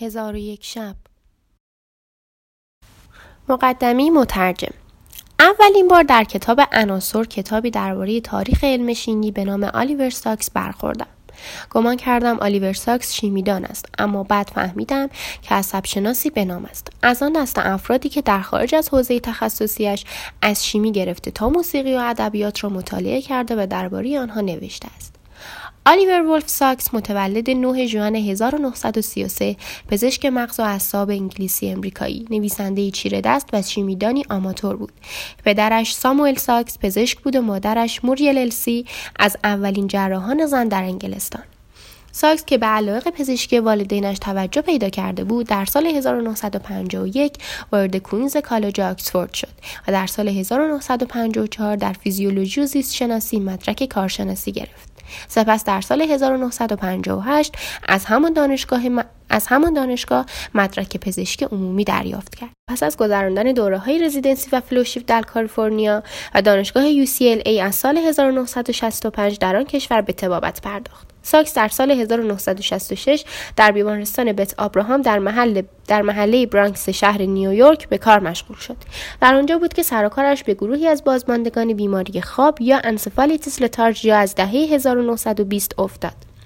هزار و یک شب. مقدمه‌ی مترجم. اولین بار در کتاب عناصر کتابی درباره تاریخ علم شیمی به نام آلیور ساکس برخوردم. گمان کردم آلیور ساکس شیمیدان است اما بعد فهمیدم که عصب شناسی به نام است. از آن دست افرادی که در خارج از حوزه تخصصیش از شیمی گرفته تا موسیقی و ادبیات را مطالعه کرده و درباره آنها نوشته است. آلیور ولف ساکس متولد 9 ژوئن 1933 پزشک مغز و اعصاب انگلیسی امریکایی. نویسنده چیره دست و شیمیدانی آماتور بود. پدرش ساموئل ساکس پزشک بود و مادرش موریل السی از اولین جراحان زن در انگلستان. ساکس که به علاقه پزشکی والدینش توجه پیدا کرده بود در سال 1951 وارد کوینز کالج آکسفورد شد و در سال 1954 در فیزیولوژی و زیست شناسی مدرک کارشناسی گرفت. سپس در سال 1958 از همان دانشگاه از همان دانشگاه مدرک پزشکی عمومی دریافت کرد. پس از گذراندن دوره های رزیدنسی و فلوشیپ در کالیفرنیا و دانشگاه UCLA از سال 1965 در آن کشور به طبابت پرداخت. ساکس در سال 1966 در بیمارستان بت آبراهام در محل در محله برانکس شهر نیویورک به کار مشغول شد. در آنجا بود که سرکارش به گروهی از بازماندگان بیماری خواب یا انسفالیتیس لتارژیا از دهه 1920 افتاد.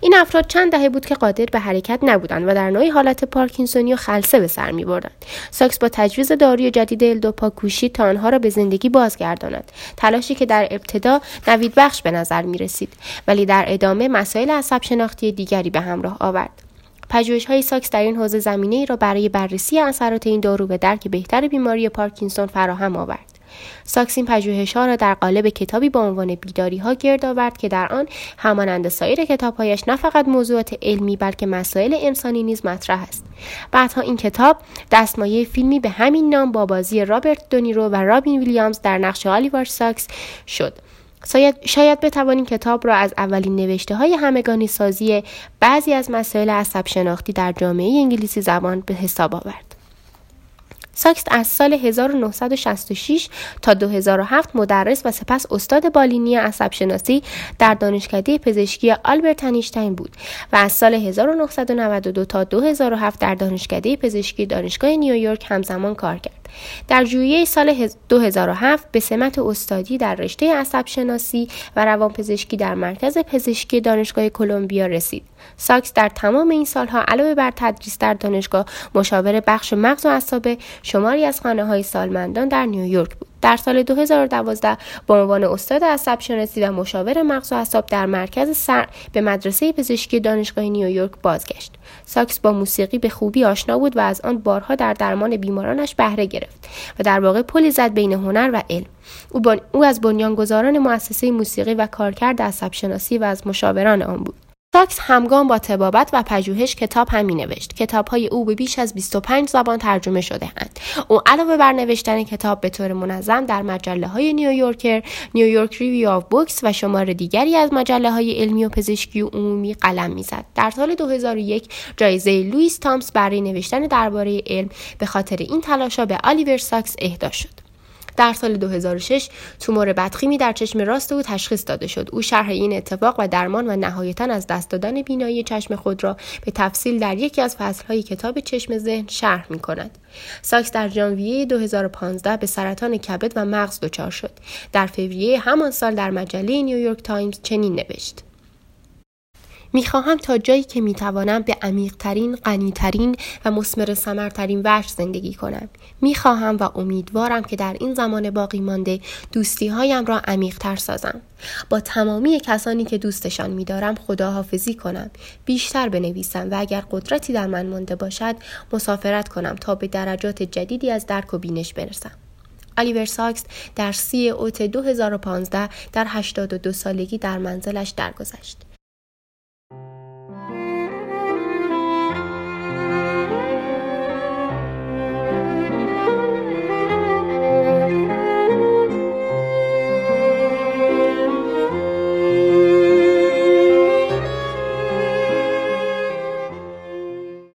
این افراد چند دهه بود که قادر به حرکت نبودند و در نوعی حالت پارکینسونی و خلسه به سر می بردند. ساکس با تجویز داروی جدید الدوپا کوشید تا آنها را به زندگی بازگرداند. تلاشی که در ابتدا نوید بخش به نظر می رسید ولی در ادامه مسائل عصب شناختی دیگری به همراه آورد. پژوهش های ساکس در این حوزه زمینه ای را برای بررسی اثرات این دارو به درک بهتر بیماری پارکینسون فراهم آورد. ساکس این پژوهش ها را در قالب کتابی با عنوان بیداری ها گرد آورد که در آن همانند سایر کتابهایش نه فقط موضوعات علمی بلکه مسائل انسانی نیز مطرح است بعدها این کتاب دستمایه فیلمی به همین نام با بازی رابرت دونیرو و رابین ویلیامز در نقش آلیور ساکس شد شاید بتوانیم کتاب را از اولین نوشته های همگانی سازی بعضی از مسائل عصب شناختی در جامعه انگلیسی زبان به حساب آورد. ساکس از سال 1966 تا 2007 مدرس و سپس استاد بالینی عصب شناسی در دانشکده پزشکی آلبرت انیشتین بود و از سال 1992 تا 2007 در دانشکده پزشکی دانشگاه نیویورک همزمان کار کرد. در ژوئیه سال 2007 به سمت استادی در رشته عصب شناسی و روانپزشکی در مرکز پزشکی دانشگاه کلمبیا رسید. ساکس در تمام این سالها علاوه بر تدریس در دانشگاه مشاور بخش مغز و اعصاب شماری از خانه های سالمندان در نیویورک بود. در سال 2012 به عنوان استاد عصب شناسی و مشاور مغز و اعصاب در مرکز صرع به مدرسه پزشکی دانشگاه نیویورک بازگشت. ساکس با موسیقی به خوبی آشنا بود و از آن بارها در درمان بیمارانش بهره گرفت و در واقع پلی زد بین هنر و علم. او, او از بنیانگذاران مؤسسه موسیقی و کارکرد عصب شناسی و از مشاوران آن بود. ساکس همگام با طبابت و پژوهش کتاب هم می نوشت. کتاب های او به بیش از 25 زبان ترجمه شده اند. او علاوه بر نوشتن کتاب به طور منظم در مجله های نیویورکر، نیویورک ریویو آف بوکس و شمار دیگری از مجله های علمی و پزشکی و عمومی قلم می‌زد. در سال 2001 جایزه لوئیس تامس برای نوشتن درباره علم به خاطر این تلاشا به آلیور ساکس اهدا شد. در سال 2006 تومور بدخیمی در چشم راست او تشخیص داده شد. او شرح این اتفاق و درمان و نهایتا از دست دادن بینایی چشم خود را به تفصیل در یکی از فصلهای کتاب چشم ذهن شرح می کند ساکس در ژانویه 2015 به سرطان کبد و مغز دچار شد. در فوریه همان سال در مجله نیویورک تایمز چنین نوشت. می‌خواهم تا جایی که می‌توانم به عمیقترین، غنیترین و مسمر سمرترین وجه زندگی کنم. می‌خواهم و امیدوارم که در این زمان باقی مانده دوستی هایم را عمیقتر سازم. با تمامی کسانی که دوستشان میدارم خداحافظی کنم. بیشتر بنویسم و اگر قدرتی در من مانده باشد مسافرت کنم تا به درجات جدیدی از درک و بینش برسم. آلیور ساکس در سی اوت 2015 در 82 سالگی در منزلش درگذشت.